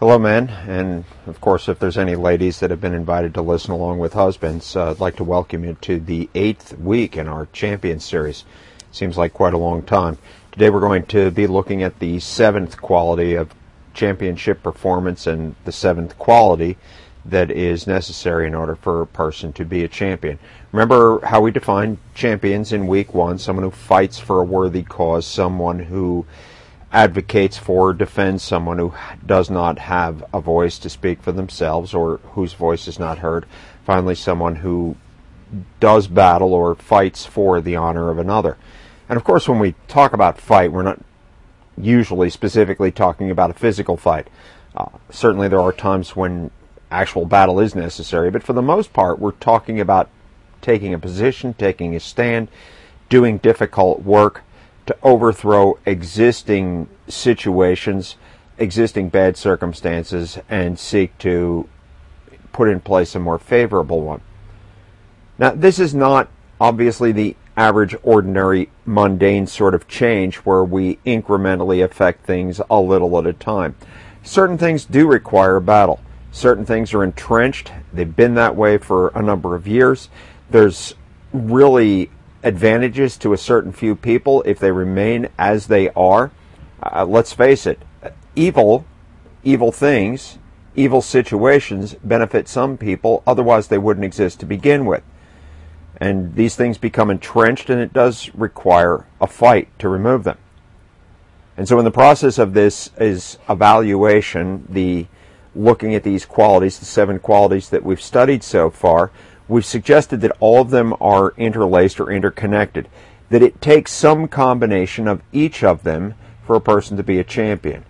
Hello, men, and of course, if there's any ladies that have been invited to listen along with husbands, uh, I'd like to welcome you to the eighth week in our Champion Series. Seems like quite a long time. Today, we're going to be looking at the seventh quality of championship performance and the seventh quality that is necessary in order for a person to be a champion. Remember how we defined champions in week one someone who fights for a worthy cause, someone who advocates for, or defends someone who does not have a voice to speak for themselves or whose voice is not heard. Finally, someone who does battle or fights for the honor of another. And of course, when we talk about fight, we're not usually specifically talking about a physical fight. Uh, certainly, there are times when actual battle is necessary, but for the most part, we're talking about taking a position, taking a stand, doing difficult work to overthrow existing situations, existing bad circumstances, and seek to put in place a more favorable one. Now, this is not obviously the average, ordinary, mundane sort of change where we incrementally affect things a little at a time. Certain things do require battle. Certain things are entrenched. They've been that way for a number of years. There's really advantages to a certain few people if they remain as they are. Uh, let's face it, evil, evil things, evil situations benefit some people, otherwise, they wouldn't exist to begin with. And these things become entrenched, and it does require a fight to remove them. And so, in the process of this is evaluation, the looking at these qualities, the seven qualities that we've studied so far, we've suggested that all of them are interlaced or interconnected, that it takes some combination of each of them for a person to be a champion.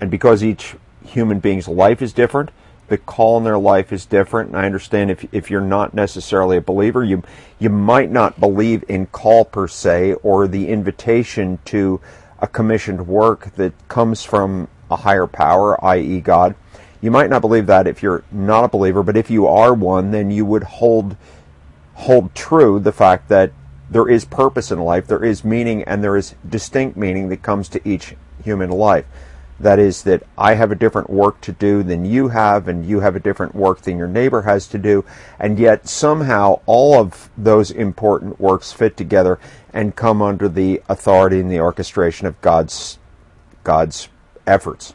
And because each human being's life is different, the call in their life is different. And I understand if, if you're not necessarily a believer, you, you might not believe in call per se or the invitation to a commissioned work that comes from a higher power, i.e., God. You might not believe that if you're not a believer, but if you are one, then you would hold hold true the fact that there is purpose in life, there is meaning, and there is distinct meaning that comes to each human life. That is, that I have a different work to do than you have, and you have a different work than your neighbor has to do, and yet somehow all of those important works fit together and come under the authority and the orchestration of God's God's efforts.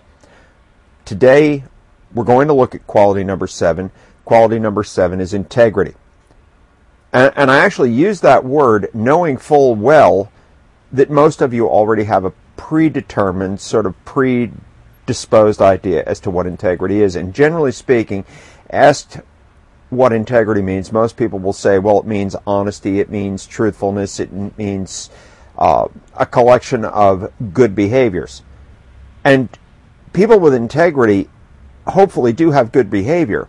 Today, we're going to look at quality number seven. Quality number seven is integrity. And, and, I actually use that word knowing full well that most of you already have a predetermined, sort of predisposed idea as to what integrity is. And generally speaking, asked what integrity means, most people will say, well, it means honesty, it means truthfulness, it means uh, a collection of good behaviors. And people with integrity hopefully do have good behavior.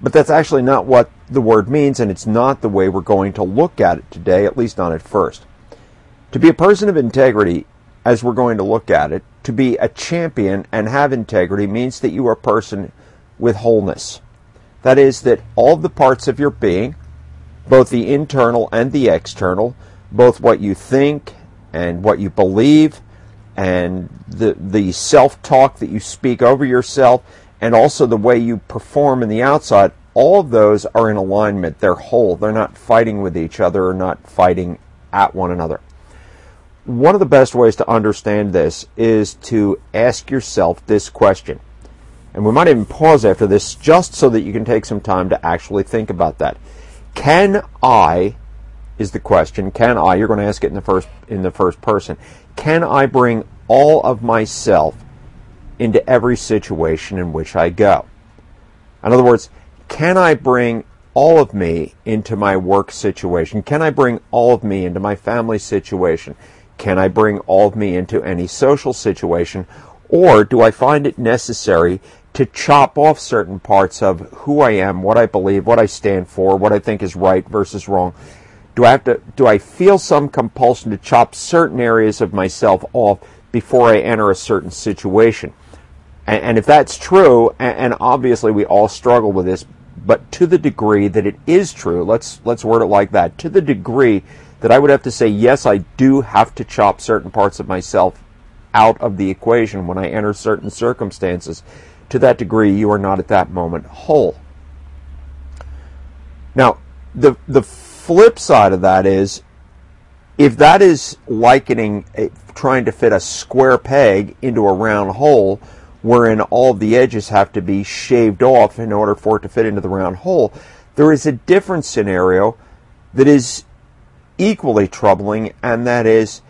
But that's actually not what the word means, and it's not the way we're going to look at it today, at least not at first. To be a person of integrity, as we're going to look at it, to be a champion and have integrity means that you are a person with wholeness. That is, that all the parts of your being, both the internal and the external, both what you think and what you believe, and the the self-talk that you speak over yourself and also the way you perform in the outside all of those are in alignment. They're whole. They're not fighting with each other or not fighting at one another. One of the best ways to understand this is to ask yourself this question. And we might even pause after this just so that you can take some time to actually think about that. Can i is the question can i you're going to ask it in the first in the first person can I bring all of myself into every situation in which I go? In other words, can I bring all of me into my work situation? Can I bring all of me into my family situation? Can I bring all of me into any social situation? Or do I find it necessary to chop off certain parts of who I am, what I believe, what I stand for, what I think is right versus wrong, do I have to do I feel some compulsion to chop certain areas of myself off before I enter a certain situation? And, and if that's true, and, and obviously we all struggle with this, but to the degree that it is true, let's let's word it like that. To the degree that I would have to say, yes, I do have to chop certain parts of myself out of the equation when I enter certain circumstances. to that degree, you are not at that moment whole. Now, the the flip side of that is if that is likening a, trying to fit a square peg into a round hole wherein all the edges have to be shaved off in order for it to fit into the round hole there is a different scenario that is equally troubling and that is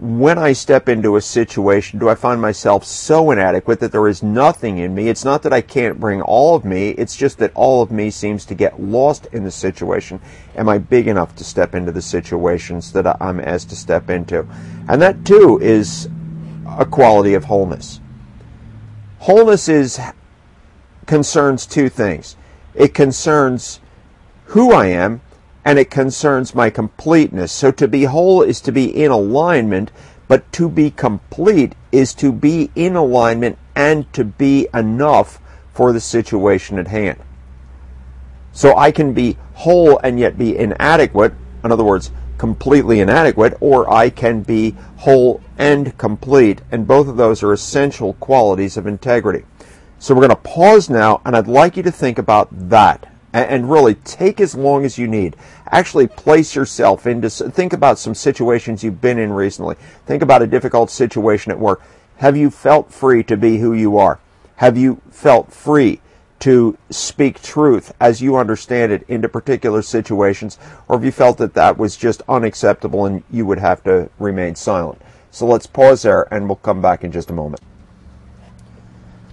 when I step into a situation, do I find myself so inadequate that there is nothing in me? It's not that I can't bring all of me, it's just that all of me seems to get lost in the situation. Am I big enough to step into the situations that I'm asked to step into? And that too is a quality of wholeness. Wholeness is concerns two things. It concerns who I am and it concerns my completeness. So to be whole is to be in alignment, but to be complete is to be in alignment and to be enough for the situation at hand. So I can be whole and yet be inadequate, in other words, completely inadequate, or I can be whole and complete, and both of those are essential qualities of integrity. So we're going to pause now, and I'd like you to think about that and really take as long as you need. Actually place yourself into, think about some situations you've been in recently. Think about a difficult situation at work. Have you felt free to be who you are? Have you felt free to speak truth as you understand it into particular situations? Or have you felt that that was just unacceptable and you would have to remain silent? So let's pause there and we'll come back in just a moment.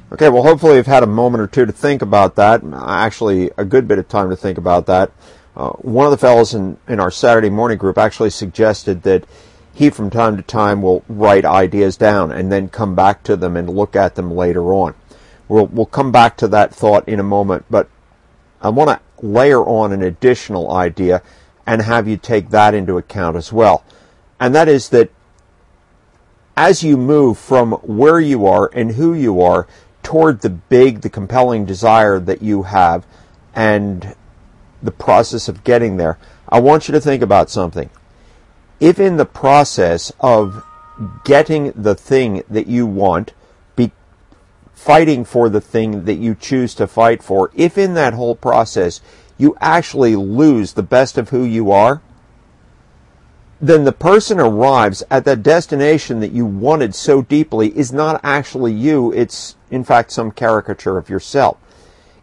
Okay, well, hopefully you've had a moment or two to think about that. Actually, a good bit of time to think about that. Uh, one of the fellows in, in our Saturday morning group actually suggested that he, from time to time, will write ideas down and then come back to them and look at them later on. We'll, we'll come back to that thought in a moment, but I want to layer on an additional idea and have you take that into account as well. And that is that as you move from where you are and who you are toward the big, the compelling desire that you have and the process of getting there, I want you to think about something. If in the process of getting the thing that you want, be fighting for the thing that you choose to fight for, if in that whole process you actually lose the best of who you are, then the person arrives at that destination that you wanted so deeply is not actually you. It's, in fact, some caricature of yourself.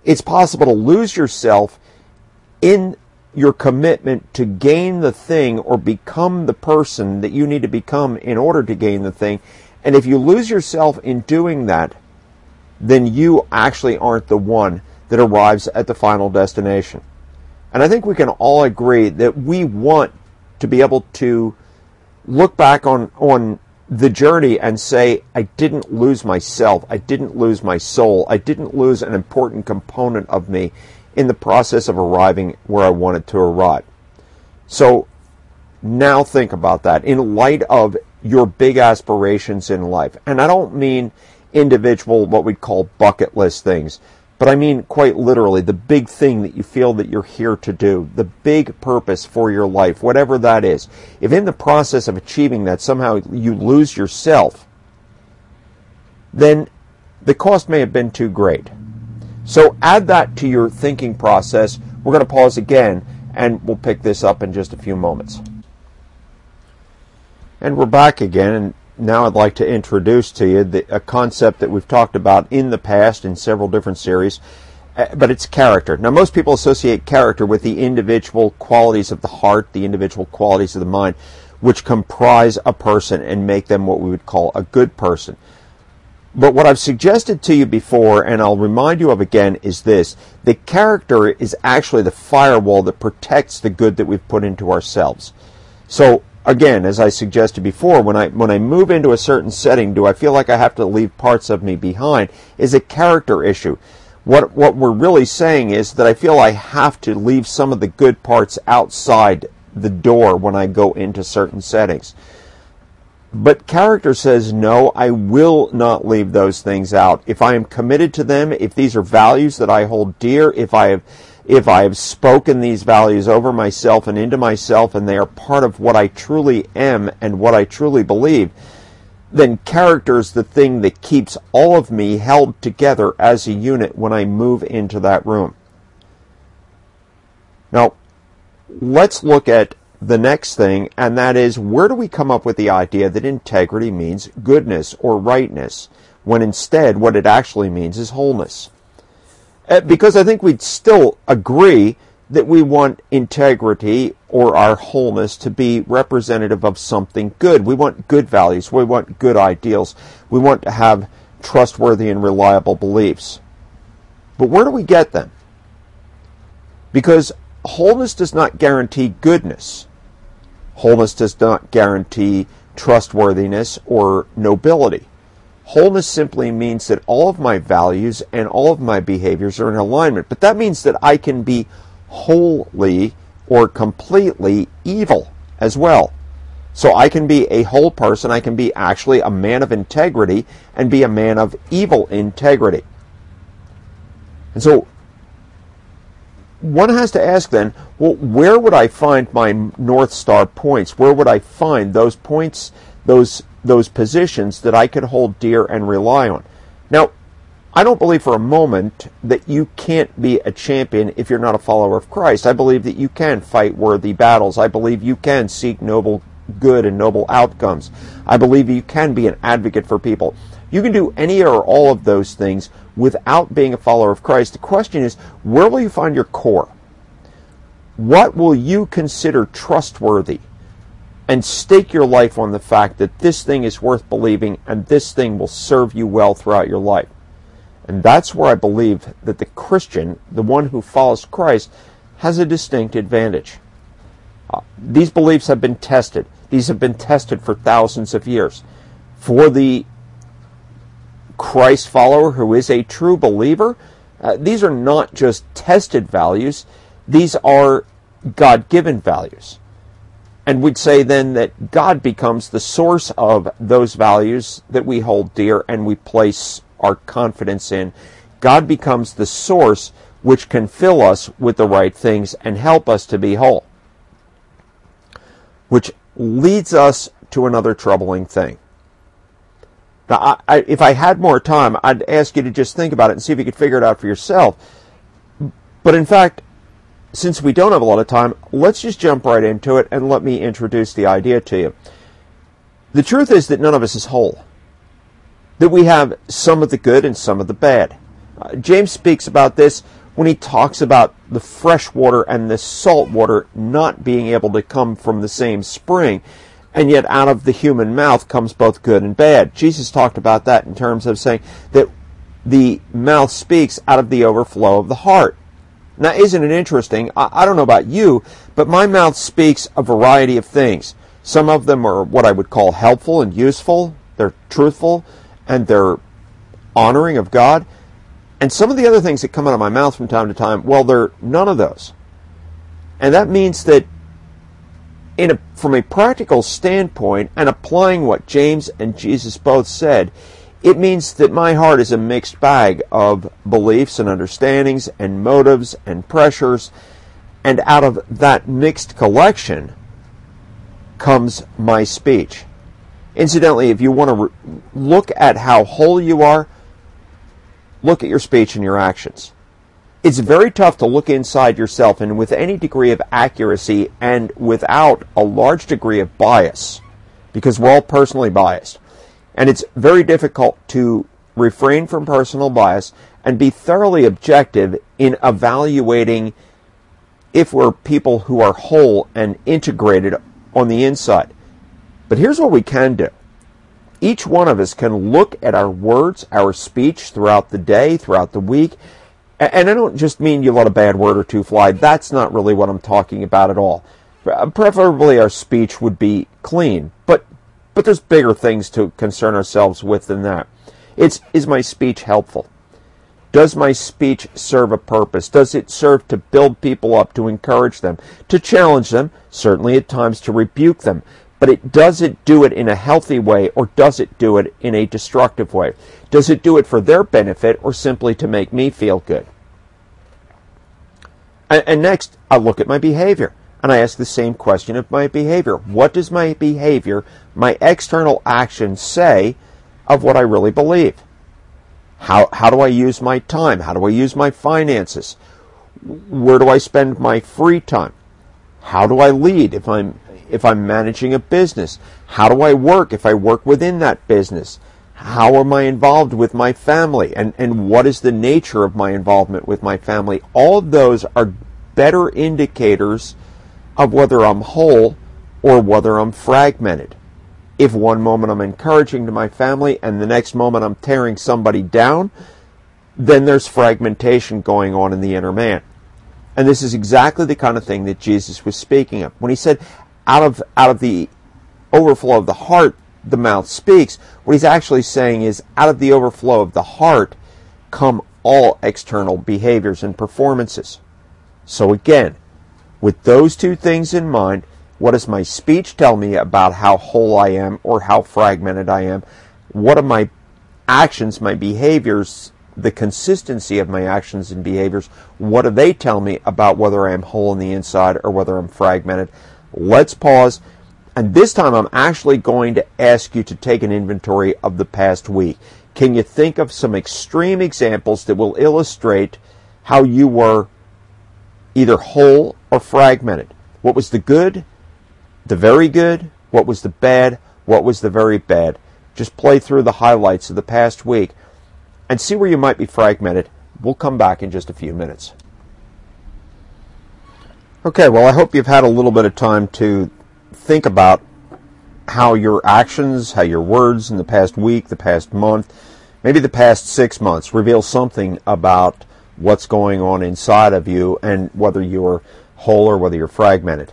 It's possible to lose yourself in your commitment to gain the thing or become the person that you need to become in order to gain the thing. And if you lose yourself in doing that, then you actually aren't the one that arrives at the final destination. And I think we can all agree that we want to be able to look back on, on the journey and say, I didn't lose myself. I didn't lose my soul. I didn't lose an important component of me in the process of arriving where I wanted to arrive. So now think about that in light of your big aspirations in life. And I don't mean individual, what we'd call bucket list things. But I mean quite literally the big thing that you feel that you're here to do, the big purpose for your life, whatever that is. If in the process of achieving that somehow you lose yourself, then the cost may have been too great. So add that to your thinking process. We're going to pause again and we'll pick this up in just a few moments. And we're back again and now I'd like to introduce to you the, a concept that we've talked about in the past in several different series, uh, but it's character. Now, most people associate character with the individual qualities of the heart, the individual qualities of the mind, which comprise a person and make them what we would call a good person. But what I've suggested to you before, and I'll remind you of again, is this. The character is actually the firewall that protects the good that we've put into ourselves. So again, as I suggested before, when I when I move into a certain setting, do I feel like I have to leave parts of me behind? Is a character issue. What what we're really saying is that I feel I have to leave some of the good parts outside the door when I go into certain settings. But character says, no, I will not leave those things out. If I am committed to them, if these are values that I hold dear, if I have if I have spoken these values over myself and into myself and they are part of what I truly am and what I truly believe, then character is the thing that keeps all of me held together as a unit when I move into that room. Now, let's look at the next thing, and that is where do we come up with the idea that integrity means goodness or rightness, when instead what it actually means is wholeness? Uh, because I think we'd still agree that we want integrity or our wholeness to be representative of something good. We want good values. We want good ideals. We want to have trustworthy and reliable beliefs. But where do we get them? Because wholeness does not guarantee goodness. Wholeness does not guarantee trustworthiness or nobility. Wholeness simply means that all of my values and all of my behaviors are in alignment. But that means that I can be wholly or completely evil as well. So I can be a whole person, I can be actually a man of integrity and be a man of evil integrity. And so one has to ask then, well, where would I find my North Star points? Where would I find those points, those those positions that I could hold dear and rely on? Now, I don't believe for a moment that you can't be a champion if you're not a follower of Christ. I believe that you can fight worthy battles. I believe you can seek noble good and noble outcomes. I believe you can be an advocate for people. You can do any or all of those things without being a follower of Christ. The question is, where will you find your core? What will you consider trustworthy? And stake your life on the fact that this thing is worth believing and this thing will serve you well throughout your life. And that's where I believe that the Christian, the one who follows Christ, has a distinct advantage. Uh, these beliefs have been tested. These have been tested for thousands of years. For the Christ follower who is a true believer, uh, these are not just tested values, these are God given values. And we'd say then that God becomes the source of those values that we hold dear and we place our confidence in. God becomes the source which can fill us with the right things and help us to be whole. Which leads us to another troubling thing. Now, I, I, if I had more time, I'd ask you to just think about it and see if you could figure it out for yourself. But in fact, since we don't have a lot of time, let's just jump right into it and let me introduce the idea to you. The truth is that none of us is whole that we have some of the good and some of the bad. Uh, James speaks about this when he talks about the fresh water and the salt water not being able to come from the same spring. And yet out of the human mouth comes both good and bad. Jesus talked about that in terms of saying that the mouth speaks out of the overflow of the heart. Now, isn't it interesting? I, I don't know about you, but my mouth speaks a variety of things. Some of them are what I would call helpful and useful. They're truthful and they're honoring of God. And some of the other things that come out of my mouth from time to time, well, they're none of those. And that means that a, from a practical standpoint and applying what James and Jesus both said, it means that my heart is a mixed bag of beliefs and understandings and motives and pressures. And out of that mixed collection comes my speech. Incidentally, if you want to re- look at how whole you are, look at your speech and your actions. It's very tough to look inside yourself and with any degree of accuracy and without a large degree of bias, because we're all personally biased. And it's very difficult to refrain from personal bias and be thoroughly objective in evaluating if we're people who are whole and integrated on the inside. But here's what we can do. Each one of us can look at our words, our speech throughout the day, throughout the week. And I don't just mean you let a bad word or two fly. That's not really what I'm talking about at all. Preferably our speech would be clean, but but there's bigger things to concern ourselves with than that. It's is my speech helpful? Does my speech serve a purpose? Does it serve to build people up, to encourage them, to challenge them, certainly at times to rebuke them, but it does it do it in a healthy way or does it do it in a destructive way? Does it do it for their benefit or simply to make me feel good? And, and next, I look at my behavior. And I ask the same question of my behavior. What does my behavior, my external actions say of what I really believe? How, how do I use my time? How do I use my finances? Where do I spend my free time? How do I lead if I'm if I'm managing a business? How do I work if I work within that business? How am I involved with my family? And, and what is the nature of my involvement with my family? All those are better indicators of whether I'm whole or whether I'm fragmented. If one moment I'm encouraging to my family and the next moment I'm tearing somebody down, then there's fragmentation going on in the inner man. And this is exactly the kind of thing that Jesus was speaking of. When he said, out of, out of the overflow of the heart, the mouth speaks, what he's actually saying is, out of the overflow of the heart come all external behaviors and performances. So again, with those two things in mind, what does my speech tell me about how whole I am or how fragmented I am? What are my actions, my behaviors, the consistency of my actions and behaviors? What do they tell me about whether I am whole on the inside or whether I'm fragmented? Let's pause. And this time I'm actually going to ask you to take an inventory of the past week. Can you think of some extreme examples that will illustrate how you were either whole or fragmented? What was the good, the very good? What was the bad? What was the very bad? Just play through the highlights of the past week and see where you might be fragmented. We'll come back in just a few minutes. Okay, well, I hope you've had a little bit of time to think about how your actions, how your words in the past week, the past month, maybe the past six months reveal something about what's going on inside of you and whether you're whole or whether you're fragmented.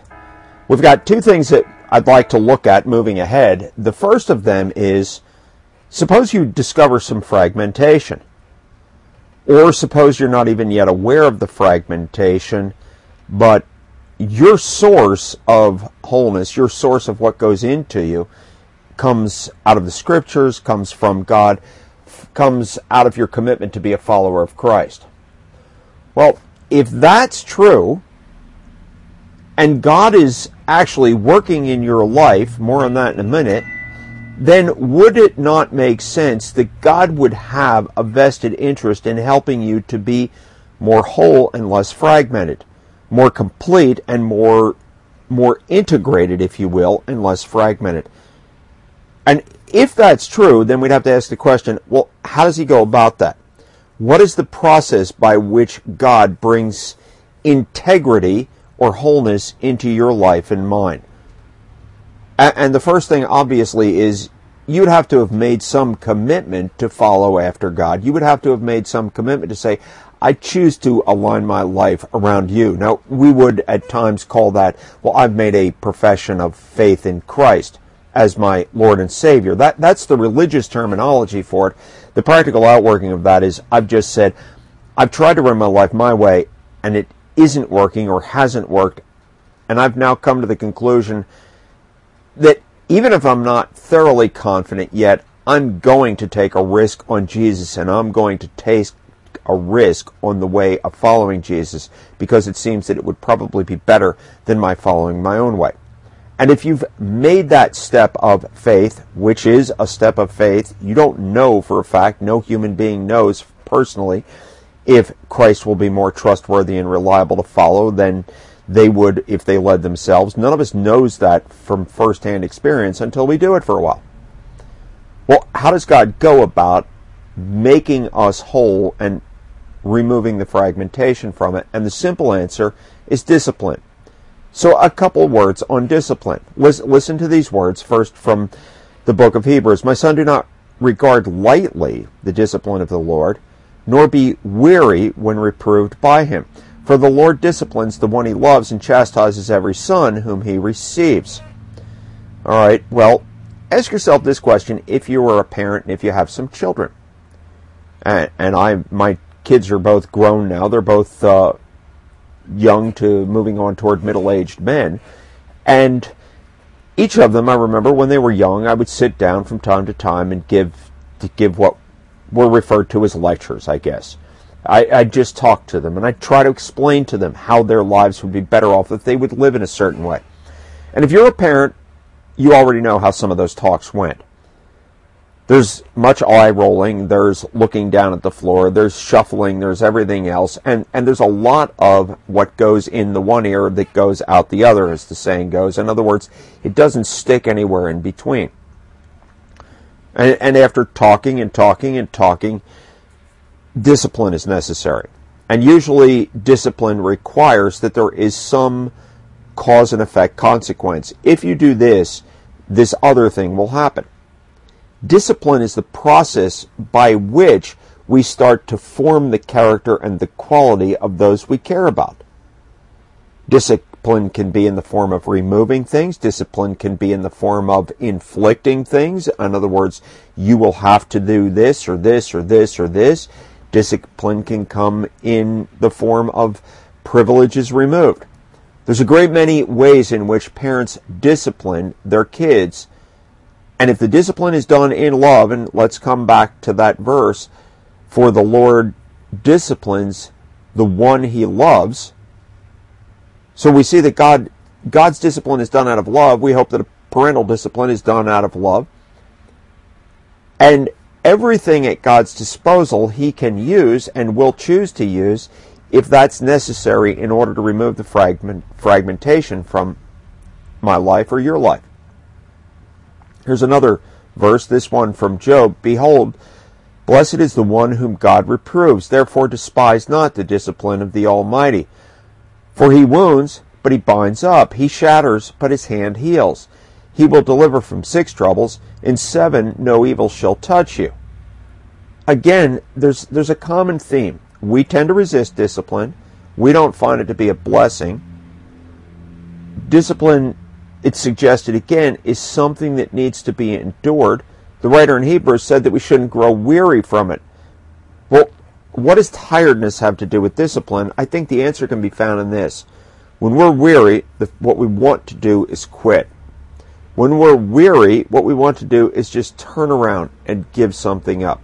We've got two things that I'd like to look at moving ahead. The first of them is suppose you discover some fragmentation. Or suppose you're not even yet aware of the fragmentation, but your source of wholeness, your source of what goes into you, comes out of the scriptures, comes from God, comes out of your commitment to be a follower of Christ. Well, if that's true, and God is actually working in your life, more on that in a minute, then would it not make sense that God would have a vested interest in helping you to be more whole and less fragmented, more complete and more more integrated, if you will, and less fragmented? And if that's true, then we'd have to ask the question, well, how does he go about that? What is the process by which God brings integrity or wholeness into your life and mine? And the first thing, obviously, is you'd have to have made some commitment to follow after God. You would have to have made some commitment to say, I choose to align my life around you. Now, we would at times call that, well, I've made a profession of faith in Christ as my Lord and Savior. That, that's the religious terminology for it. The practical outworking of that is I've just said, I've tried to run my life my way and it isn't working or hasn't worked. And I've now come to the conclusion that even if I'm not thoroughly confident yet, I'm going to take a risk on Jesus and I'm going to take a risk on the way of following Jesus because it seems that it would probably be better than my following my own way. And if you've made that step of faith, which is a step of faith, you don't know for a fact, no human being knows personally if Christ will be more trustworthy and reliable to follow than they would if they led themselves. None of us knows that from firsthand experience until we do it for a while. Well, how does God go about making us whole and removing the fragmentation from it? And the simple answer is discipline. So a couple words on discipline. Listen to these words first from the book of Hebrews. My son, do not regard lightly the discipline of the Lord, nor be weary when reproved by him. For the Lord disciplines the one he loves and chastises every son whom he receives. All right, well, ask yourself this question if you are a parent and if you have some children. And, and I, my kids are both grown now. They're both uh, young to moving on toward middle-aged men. And each of them, I remember when they were young, I would sit down from time to time and give to give what were referred to as lectures, I guess. I, I just talk to them and I try to explain to them how their lives would be better off if they would live in a certain way. And if you're a parent, you already know how some of those talks went. There's much eye rolling, there's looking down at the floor, there's shuffling, there's everything else, and, and there's a lot of what goes in the one ear that goes out the other, as the saying goes. In other words, it doesn't stick anywhere in between. And, and after talking and talking and talking, discipline is necessary. And usually, discipline requires that there is some cause and effect consequence. If you do this, this other thing will happen. Discipline is the process by which we start to form the character and the quality of those we care about. Discipline can be in the form of removing things. Discipline can be in the form of inflicting things. In other words, you will have to do this or this or this or this. Discipline can come in the form of privileges removed. There's a great many ways in which parents discipline their kids and if the discipline is done in love, and let's come back to that verse, for the Lord disciplines the one he loves. So we see that God God's discipline is done out of love. We hope that a parental discipline is done out of love. And everything at God's disposal he can use and will choose to use if that's necessary in order to remove the fragment, fragmentation from my life or your life. Here's another verse, this one from Job. Behold, blessed is the one whom God reproves. Therefore despise not the discipline of the Almighty. For he wounds, but he binds up. He shatters, but his hand heals. He will deliver from six troubles. In seven no evil shall touch you. Again, there's, there's a common theme. We tend to resist discipline. We don't find it to be a blessing. Discipline it's suggested again, is something that needs to be endured. The writer in Hebrews said that we shouldn't grow weary from it. Well, what does tiredness have to do with discipline? I think the answer can be found in this. When we're weary, the, what we want to do is quit. When we're weary, what we want to do is just turn around and give something up.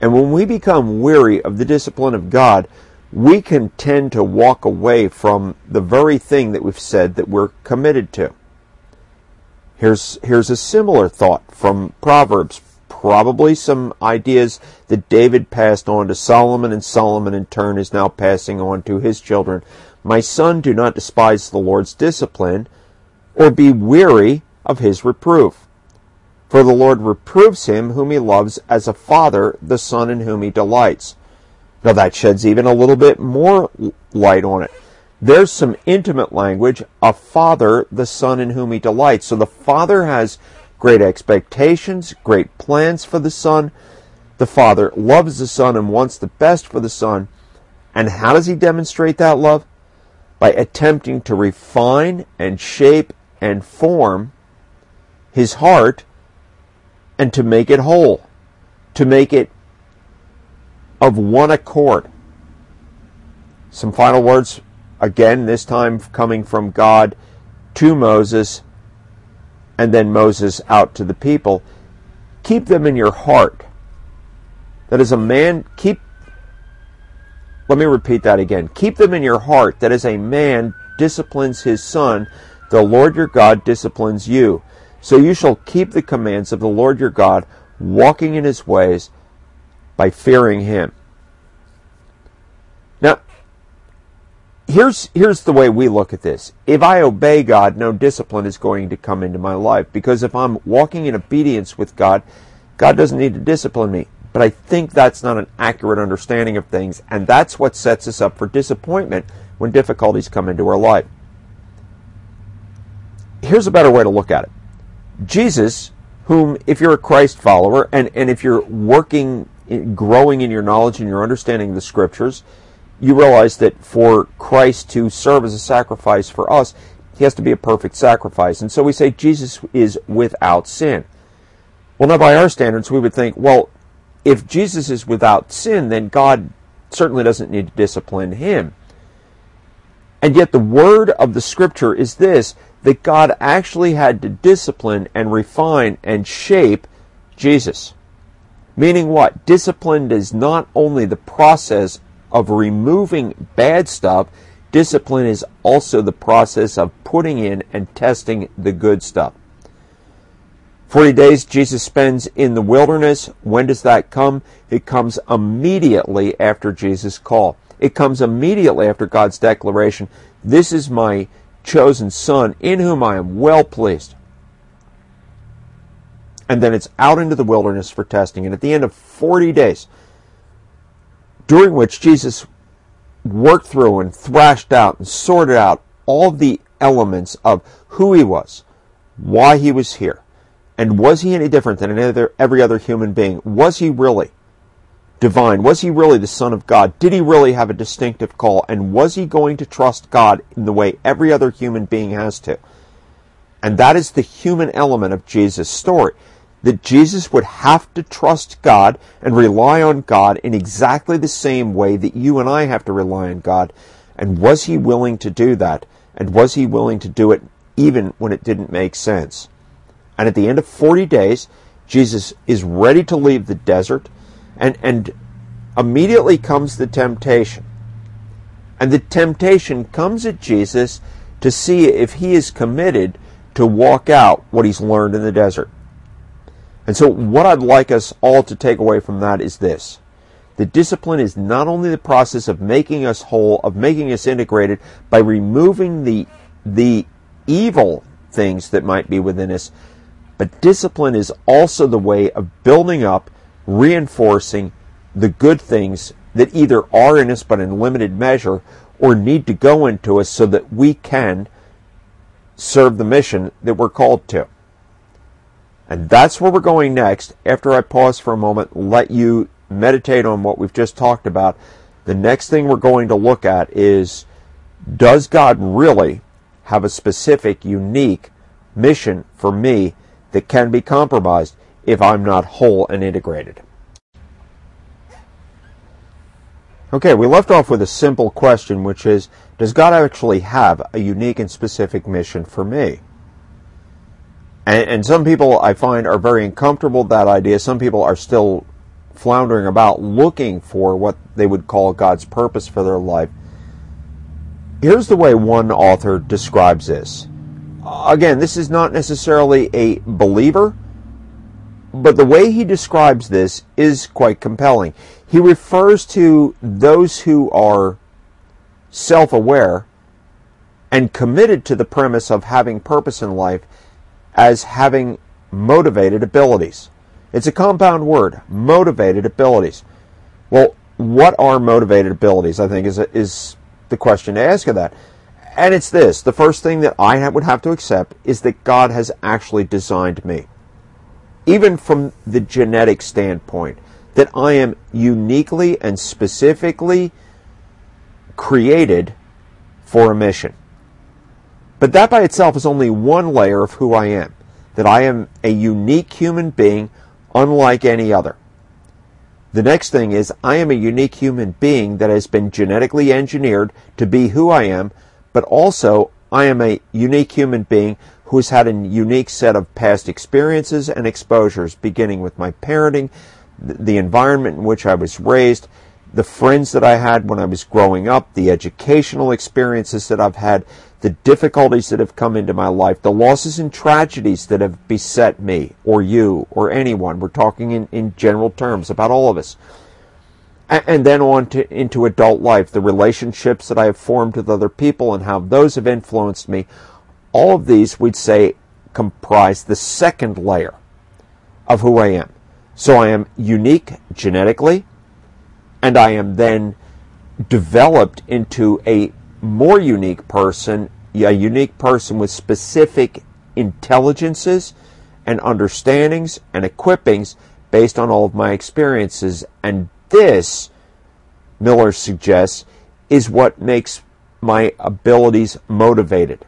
And when we become weary of the discipline of God, we can tend to walk away from the very thing that we've said that we're committed to. Here's, here's a similar thought from Proverbs, probably some ideas that David passed on to Solomon, and Solomon in turn is now passing on to his children. My son, do not despise the Lord's discipline, or be weary of his reproof. For the Lord reproves him whom he loves as a father the son in whom he delights. Now that sheds even a little bit more light on it. There's some intimate language, a father, the son in whom he delights. So the father has great expectations, great plans for the son. The father loves the son and wants the best for the son. And how does he demonstrate that love? By attempting to refine and shape and form his heart and to make it whole, to make it of one accord. Some final words, again, this time coming from God to Moses and then Moses out to the people. Keep them in your heart. That is a man, keep, let me repeat that again. Keep them in your heart. That as a man disciplines his son, the Lord your God disciplines you. So you shall keep the commands of the Lord your God, walking in his ways, by fearing him. Here's here's the way we look at this. If I obey God, no discipline is going to come into my life because if I'm walking in obedience with God, God doesn't need to discipline me. But I think that's not an accurate understanding of things, and that's what sets us up for disappointment when difficulties come into our life. Here's a better way to look at it. Jesus, whom if you're a Christ follower and, and if you're working growing in your knowledge and your understanding of the scriptures, you realize that for Christ to serve as a sacrifice for us, he has to be a perfect sacrifice. And so we say Jesus is without sin. Well, now by our standards, we would think, well, if Jesus is without sin, then God certainly doesn't need to discipline him. And yet the word of the scripture is this, that God actually had to discipline and refine and shape Jesus. Meaning what? Discipline is not only the process of removing bad stuff, discipline is also the process of putting in and testing the good stuff. 40 days Jesus spends in the wilderness. When does that come? It comes immediately after Jesus' call. It comes immediately after God's declaration, This is my chosen Son, in whom I am well pleased. And then it's out into the wilderness for testing. And at the end of 40 days, during which Jesus worked through and thrashed out and sorted out all the elements of who he was, why he was here, and was he any different than other, every other human being? Was he really divine? Was he really the Son of God? Did he really have a distinctive call? And was he going to trust God in the way every other human being has to? And that is the human element of Jesus' story. That Jesus would have to trust God and rely on God in exactly the same way that you and I have to rely on God. And was he willing to do that? And was he willing to do it even when it didn't make sense? And at the end of 40 days, Jesus is ready to leave the desert and, and immediately comes the temptation. And the temptation comes at Jesus to see if he is committed to walk out what he's learned in the desert. And so, what I'd like us all to take away from that is this. The discipline is not only the process of making us whole, of making us integrated by removing the, the evil things that might be within us, but discipline is also the way of building up reinforcing the good things that either are in us but in limited measure or need to go into us so that we can serve the mission that we're called to. And that's where we're going next. After I pause for a moment, let you meditate on what we've just talked about. The next thing we're going to look at is does God really have a specific, unique mission for me that can be compromised? if I'm not whole and integrated. Okay, we left off with a simple question, which is Does God actually have a unique and specific mission for me? And, and, some people I find are very uncomfortable with that idea. Some people are still floundering about looking for what they would call God's purpose for their life. Here's the way one author describes this. Again, this is not necessarily a believer but the way he describes this is quite compelling. He refers to those who are self aware and committed to the premise of having purpose in life as having motivated abilities. It's a compound word, motivated abilities. Well, what are motivated abilities? I think is is the question to ask of that. And it's this: the first thing that I would have to accept is that God has actually designed me even from the genetic standpoint, that I am uniquely and specifically created for a mission. But that by itself is only one layer of who I am. That I am a unique human being unlike any other. The next thing is I am a unique human being that has been genetically engineered to be who I am, but also I am a unique human being who's had a unique set of past experiences and exposures, beginning with my parenting, the environment in which I was raised, the friends that I had when I was growing up, the educational experiences that I've had, the difficulties that have come into my life, the losses and tragedies that have beset me or you or anyone. We're talking in, in general terms about all of us. And, and then on to, into adult life, the relationships that I have formed with other people and how those have influenced me all of these, we'd say, comprise the second layer of who I am. So I am unique genetically, and I am then developed into a more unique person, a unique person with specific intelligences and understandings and equippings based on all of my experiences. And this, Miller suggests, is what makes my abilities motivated.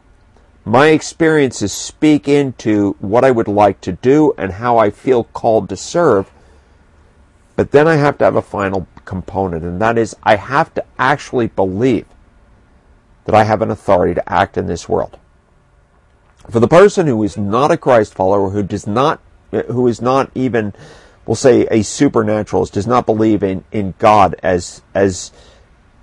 My experiences speak into what I would like to do and how I feel called to serve. But then I have to have a final component, and that is I have to actually believe that I have an authority to act in this world. For the person who is not a Christ follower, who does not, who is not even we'll say a supernaturalist does not believe in, in God as as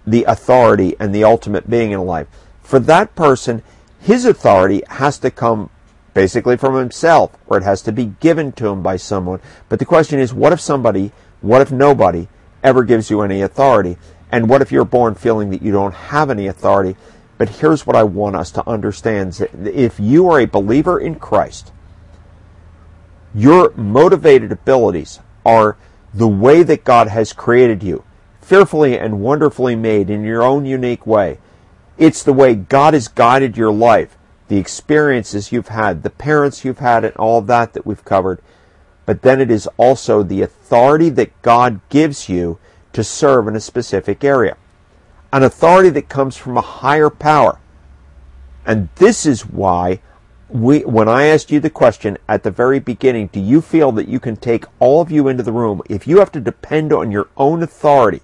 the authority and the ultimate being in life. For that person, his authority has to come basically from himself, or it has to be given to him by someone. But the question is, what if somebody, what if nobody ever gives you any authority? And what if you're born feeling that you don't have any authority? But here's what I want us to understand. If you are a believer in Christ, your motivated abilities are the way that God has created you, fearfully and wonderfully made in your own unique way. It's the way God has guided your life, the experiences you've had, the parents you've had, and all that that we've covered. But then it is also the authority that God gives you to serve in a specific area. An authority that comes from a higher power. And this is why we, when I asked you the question at the very beginning, do you feel that you can take all of you into the room if you have to depend on your own authority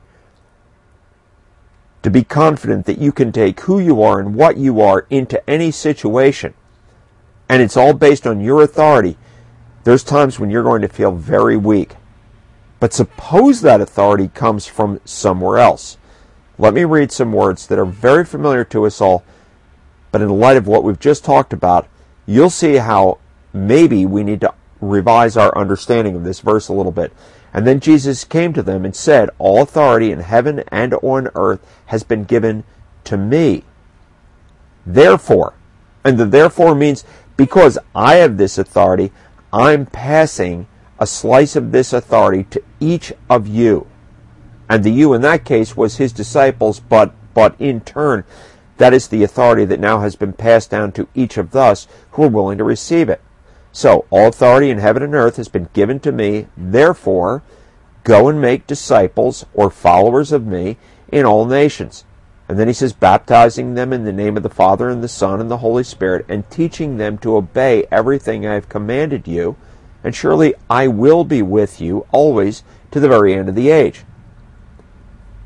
to be confident that you can take who you are and what you are into any situation, and it's all based on your authority, there's times when you're going to feel very weak. But suppose that authority comes from somewhere else. Let me read some words that are very familiar to us all, but in light of what we've just talked about, you'll see how maybe we need to revise our understanding of this verse a little bit. And then Jesus came to them and said, All authority in heaven and on earth has been given to me. Therefore, and the therefore means because I have this authority, I'm passing a slice of this authority to each of you. And the you in that case was his disciples, but but in turn that is the authority that now has been passed down to each of us who are willing to receive it. So, all authority in heaven and earth has been given to me. Therefore, go and make disciples or followers of me in all nations. And then he says, baptizing them in the name of the Father and the Son and the Holy Spirit, and teaching them to obey everything I have commanded you. And surely I will be with you always to the very end of the age.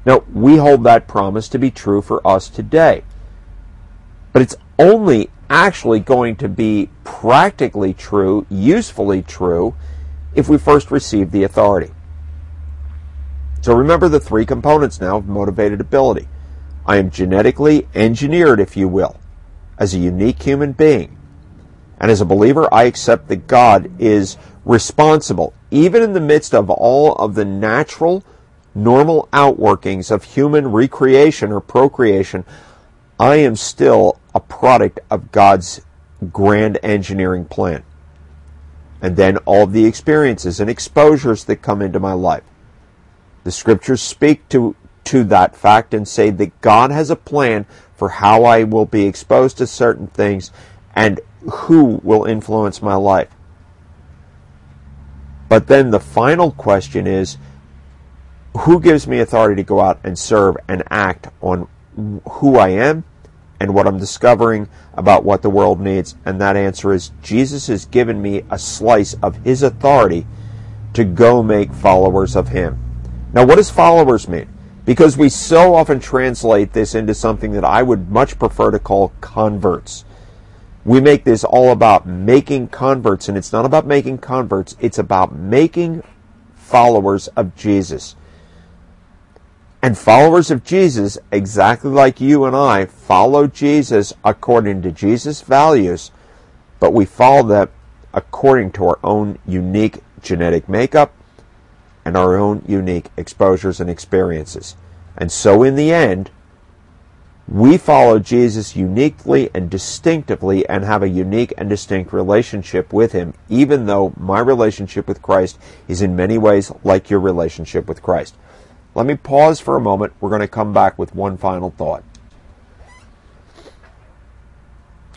Now, we hold that promise to be true for us today. But it's only actually going to be practically true, usefully true, if we first receive the authority. So remember the three components now of motivated ability. I am genetically engineered, if you will, as a unique human being. And as a believer, I accept that God is responsible, even in the midst of all of the natural, normal outworkings of human recreation or procreation. I am still a product of God's grand engineering plan. And then all the experiences and exposures that come into my life. The scriptures speak to, to that fact and say that God has a plan for how I will be exposed to certain things and who will influence my life. But then the final question is who gives me authority to go out and serve and act on who I am and what I'm discovering about what the world needs? And that answer is Jesus has given me a slice of his authority to go make followers of him. Now, what does followers mean? Because we so often translate this into something that I would much prefer to call converts. We make this all about making converts, and it's not about making converts, it's about making followers of Jesus. And followers of Jesus, exactly like you and I, follow Jesus according to Jesus' values, but we follow them according to our own unique genetic makeup and our own unique exposures and experiences. And so, in the end, we follow Jesus uniquely and distinctively and have a unique and distinct relationship with Him, even though my relationship with Christ is in many ways like your relationship with Christ. Let me pause for a moment. We're going to come back with one final thought.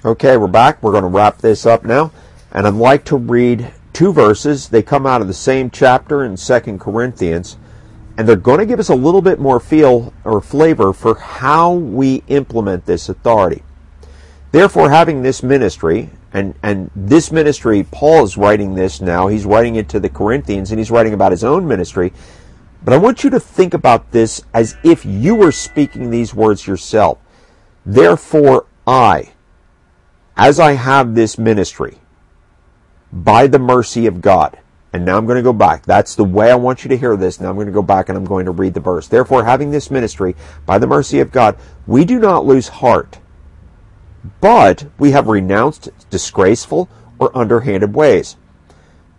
Okay, we're back. We're going to wrap this up now. And I'd like to read two verses. They come out of the same chapter in Second Corinthians. And they're going to give us a little bit more feel or flavor for how we implement this authority. Therefore, having this ministry, and, and this ministry, Paul is writing this now. He's writing it to the Corinthians, and he's writing about his own ministry. But I want you to think about this as if you were speaking these words yourself. Therefore, I, as I have this ministry, by the mercy of God, And now I'm going to go back. That's the way I want you to hear this. Now I'm going to go back and I'm going to read the verse. Therefore, having this ministry, by the mercy of God, we do not lose heart, but we have renounced disgraceful or underhanded ways.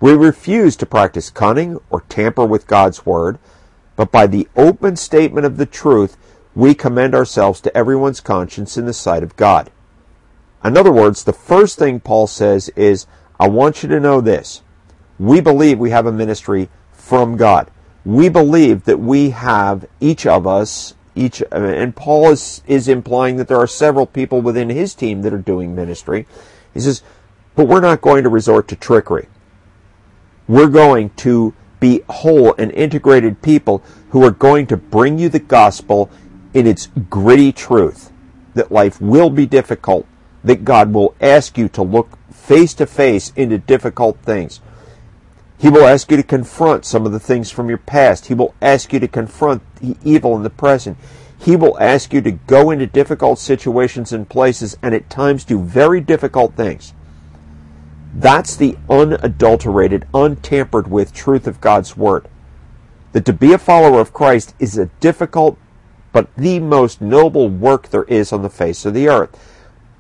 We refuse to practice cunning or tamper with God's word, but by the open statement of the truth, we commend ourselves to everyone's conscience in the sight of God. In other words, the first thing Paul says is, I want you to know this. We believe we have a ministry from God. We believe that we have each of us, each, and Paul is, is implying that there are several people within his team that are doing ministry. He says, but we're not going to resort to trickery. We're going to be whole and integrated people who are going to bring you the gospel in its gritty truth that life will be difficult, that God will ask you to look face to face into difficult things. He will ask you to confront some of the things from your past. He will ask you to confront the evil in the present. He will ask you to go into difficult situations and places and at times do very difficult things. That's the unadulterated, untampered with truth of God's Word. That to be a follower of Christ is a difficult but the most noble work there is on the face of the earth.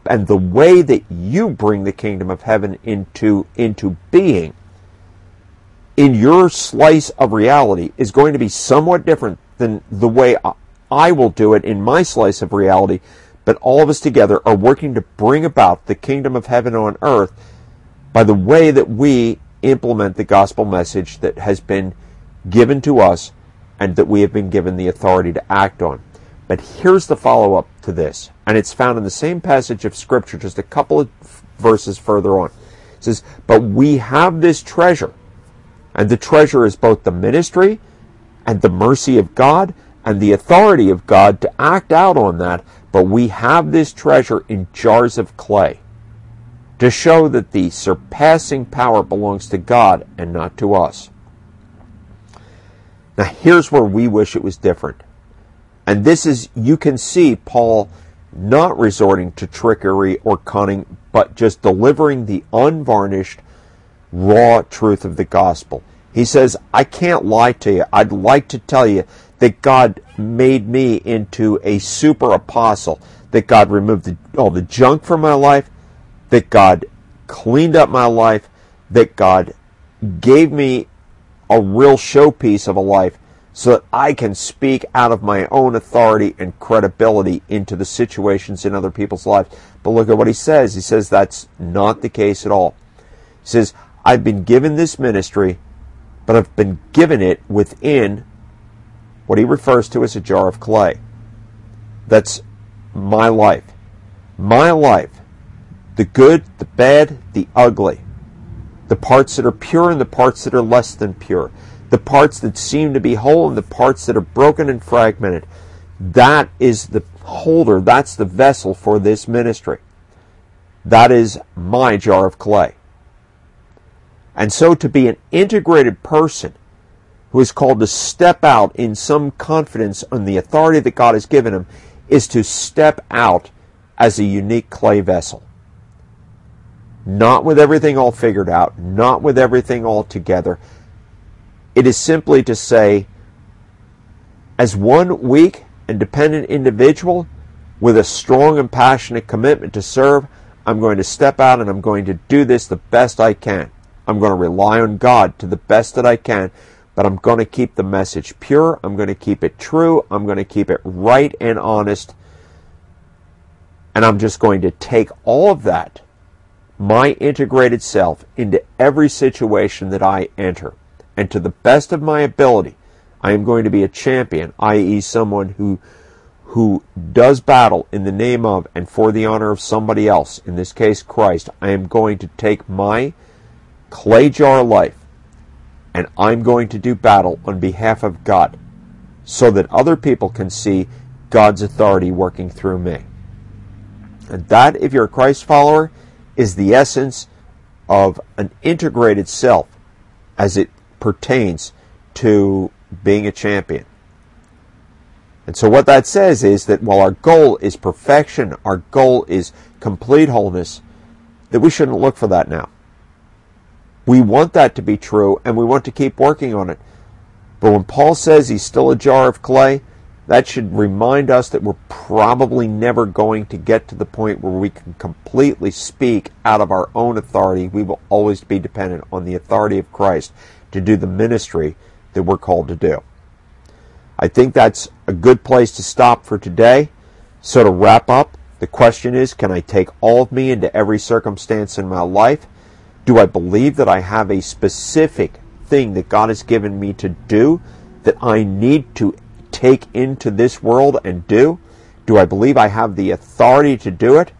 And the way that you bring the kingdom of heaven into, into being in your slice of reality is going to be somewhat different than the way I will do it in my slice of reality. But all of us together are working to bring about the kingdom of heaven on earth by the way that we implement the gospel message that has been given to us and that we have been given the authority to act on. But here's the follow up to this, and it's found in the same passage of Scripture, just a couple of verses further on. It says, But we have this treasure, and the treasure is both the ministry and the mercy of God and the authority of God to act out on that. But we have this treasure in jars of clay to show that the surpassing power belongs to God and not to us. Now, here's where we wish it was different. And this is, you can see Paul not resorting to trickery or cunning, but just delivering the unvarnished, raw truth of the gospel. He says, I can't lie to you. I'd like to tell you that God made me into a super apostle, that God removed the, all the junk from my life, that God cleaned up my life, that God gave me a real showpiece of a life so that I can speak out of my own authority and credibility into the situations in other people's lives. But look at what he says. He says that's not the case at all. He says, I've been given this ministry, but I've been given it within what he refers to as a jar of clay. That's my life. My life the good, the bad, the ugly, the parts that are pure and the parts that are less than pure, the parts that seem to be whole and the parts that are broken and fragmented. That is the holder, that's the vessel for this ministry. That is my jar of clay. And so to be an integrated person who is called to step out in some confidence on the authority that God has given him is to step out as a unique clay vessel not with everything all figured out, not with everything all together. It is simply to say, as one weak and dependent individual with a strong and passionate commitment to serve, I'm going to step out and I'm going to do this the best I can. I'm going to rely on God to the best that I can, but I'm going to keep the message pure. I'm going to keep it true. I'm going to keep it right and honest. And I'm just going to take all of that my integrated self into every situation that I enter. And to the best of my ability, I am going to be a champion, i.e., someone who who does battle in the name of and for the honor of somebody else, in this case Christ, I am going to take my clay jar life and I'm going to do battle on behalf of God so that other people can see God's authority working through me. And that, if you're a Christ follower, is the essence of an integrated self as it pertains to being a champion. And so what that says is that while our goal is perfection, our goal is complete wholeness, that we shouldn't look for that now. We want that to be true and we want to keep working on it. But when Paul says he's still a jar of clay, that should remind us that we're probably never going to get to the point where we can completely speak out of our own authority. We will always be dependent on the authority of Christ to do the ministry that we're called to do. I think that's a good place to stop for today. So to wrap up, the question is, can I take all of me into every circumstance in my life? Do I believe that I have a specific thing that God has given me to do that I need to take into this world and do? Do I believe I have the authority to do it?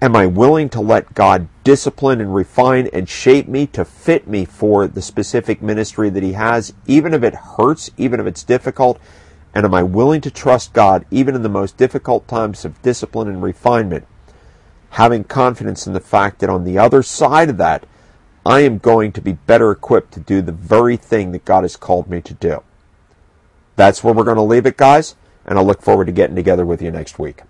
Am I willing to let God discipline and refine and shape me to fit me for the specific ministry that He has, even if it hurts, even if it's difficult? And am I willing to trust God even in the most difficult times of discipline and refinement? Having confidence in the fact that on the other side of that, I am going to be better equipped to do the very thing that God has called me to do. That's where we're going to leave it, guys, and I look forward to getting together with you next week.